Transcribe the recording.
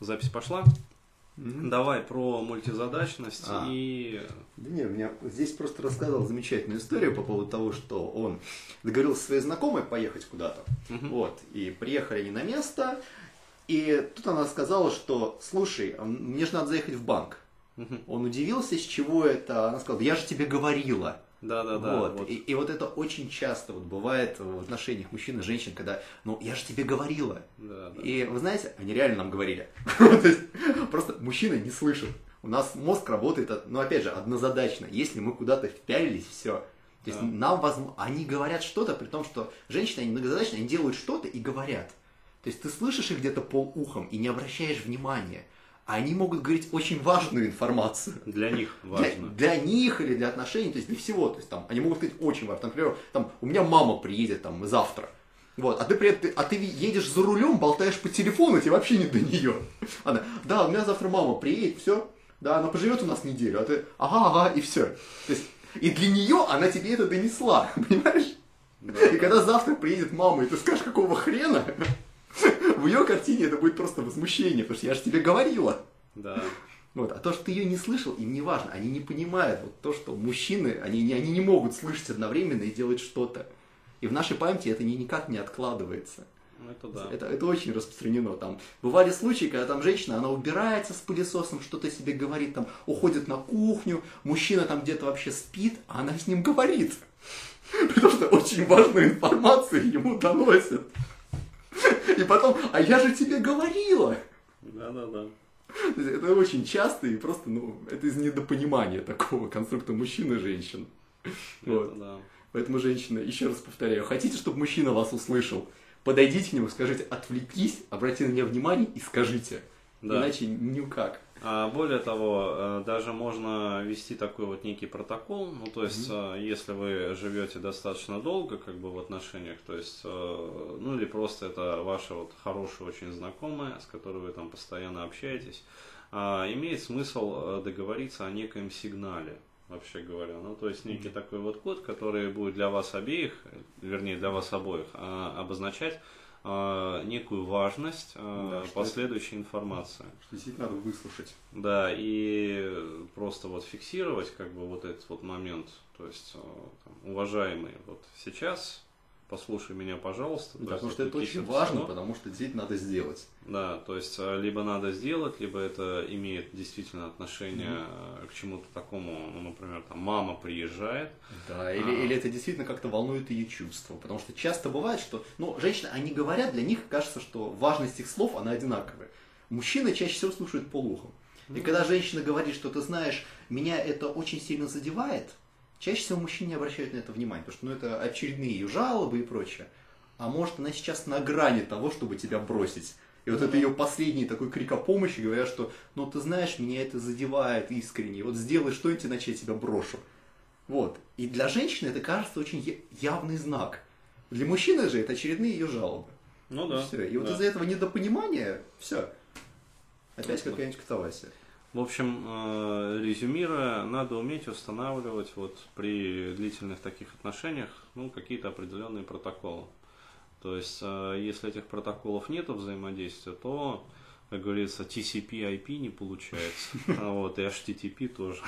Запись пошла. Давай про мультизадачность А. и... Да не, меня здесь просто рассказал замечательную историю по поводу того, что он договорился со своей знакомой поехать куда-то. Вот. И приехали они на место, и тут она сказала, что, слушай, мне же надо заехать в банк. Мгм. Он удивился, с чего это. Она сказала, я же тебе говорила. Да-да-да. вот. вот. И, и вот это очень часто вот бывает в отношениях мужчин и женщин, когда, ну, я же тебе говорила. Да, да. И вы знаете, они реально нам говорили. Просто мужчина не слышит. У нас мозг работает, от- ну опять же, однозадачно. Если мы куда-то впялились, все. То есть Да. нам возможно, они говорят что-то, при том, что женщины, они многозадачны, они делают что-то и говорят. То есть ты слышишь их где-то полухом и не обращаешь внимания. Они могут говорить очень важную информацию. Для них Для, важно. для них или для отношений, то есть для всего. То есть там они могут сказать очень важно. Там, Например, там, у меня мама приедет там завтра. Вот, а ты при этом, а ты едешь за рулем, болтаешь по телефону, тебе вообще не до нее. Она, да, у меня завтра мама приедет, все, да, она поживет у нас неделю, а ты, ага, ага, и все. То есть, и для нее она тебе это донесла, понимаешь? И когда завтра приедет мама, и ты скажешь, какого хрена, в ее картине это будет просто возмущение, потому что я же тебе говорила. Да. Вот. А то, что ты ее не слышал, им не важно. Они не понимают вот то, что мужчины, они, не- они не могут слышать одновременно и делать что-то. И в нашей памяти это ни- никак не откладывается. Ну, Это да. Это, это очень распространено. Там бывали случаи, когда там женщина, она убирается с пылесосом, что-то себе говорит, там уходит на кухню, мужчина там где-то вообще спит, а она с ним говорит. Потому что очень важную информацию ему доносит. И потом, а я же тебе говорила. Да-да-да. Это очень часто и просто, ну, это из недопонимания такого конструкта мужчин и женщин. Вот. Да. Поэтому, женщина, еще раз повторяю, хотите, чтобы мужчина вас услышал, подойдите к нему, скажите, отвлекись, обратите на меня внимание и скажите. Да. Иначе никак. А более того, э, даже можно вести такой вот некий протокол, ну то есть, э, если вы живете достаточно долго, как бы в отношениях, то есть, ну или просто это ваша вот хорошая очень знакомая, с которой вы там постоянно общаетесь, а, имеет смысл договориться о некоем сигнале, вообще говоря, ну то есть некий такой вот код, который будет для вас обеих, вернее для вас обоих, а, обозначать а, некую важность а, Да, последующей информации. Что действительно надо выслушать. Да, и просто вот фиксировать как бы вот этот вот момент, то есть, э, там, уважаемый, вот сейчас послушай меня, пожалуйста. Да, потому что это очень важно, потому что действительно надо сделать. Да, то есть э, либо надо сделать, либо это имеет действительно отношение э, к чему-то такому, ну, например, там мама приезжает, Да, или, А. или это действительно как-то волнует ее чувства. Потому что часто бывает, что, ну, женщины, они говорят, для них кажется, что важность их слов, она одинаковая. Мужчины чаще всего слушают полухом. И когда женщина говорит, что ты знаешь, меня это очень сильно задевает, чаще всего мужчины не обращают на это внимания, потому что ну, это очередные ее жалобы и прочее. А может, она сейчас на грани того, чтобы тебя бросить. И вот это ее последний такой крик о помощи, говорят, что, ну ты знаешь, меня это задевает искренне, вот сделай что-нибудь, иначе я тебя брошу. Вот. И для женщины это кажется очень явный знак. Для мужчины же это очередные ее жалобы. ну да. Все. И вот да. из-за этого недопонимания, все. Опять Ну, какая-нибудь катавасия. В общем, э, резюмируя, надо уметь устанавливать вот при длительных таких отношениях ну, какие-то определенные протоколы. То есть, э, если этих протоколов нет взаимодействия, то, как говорится, TCP, IP не получается. А вот и HTTP тоже.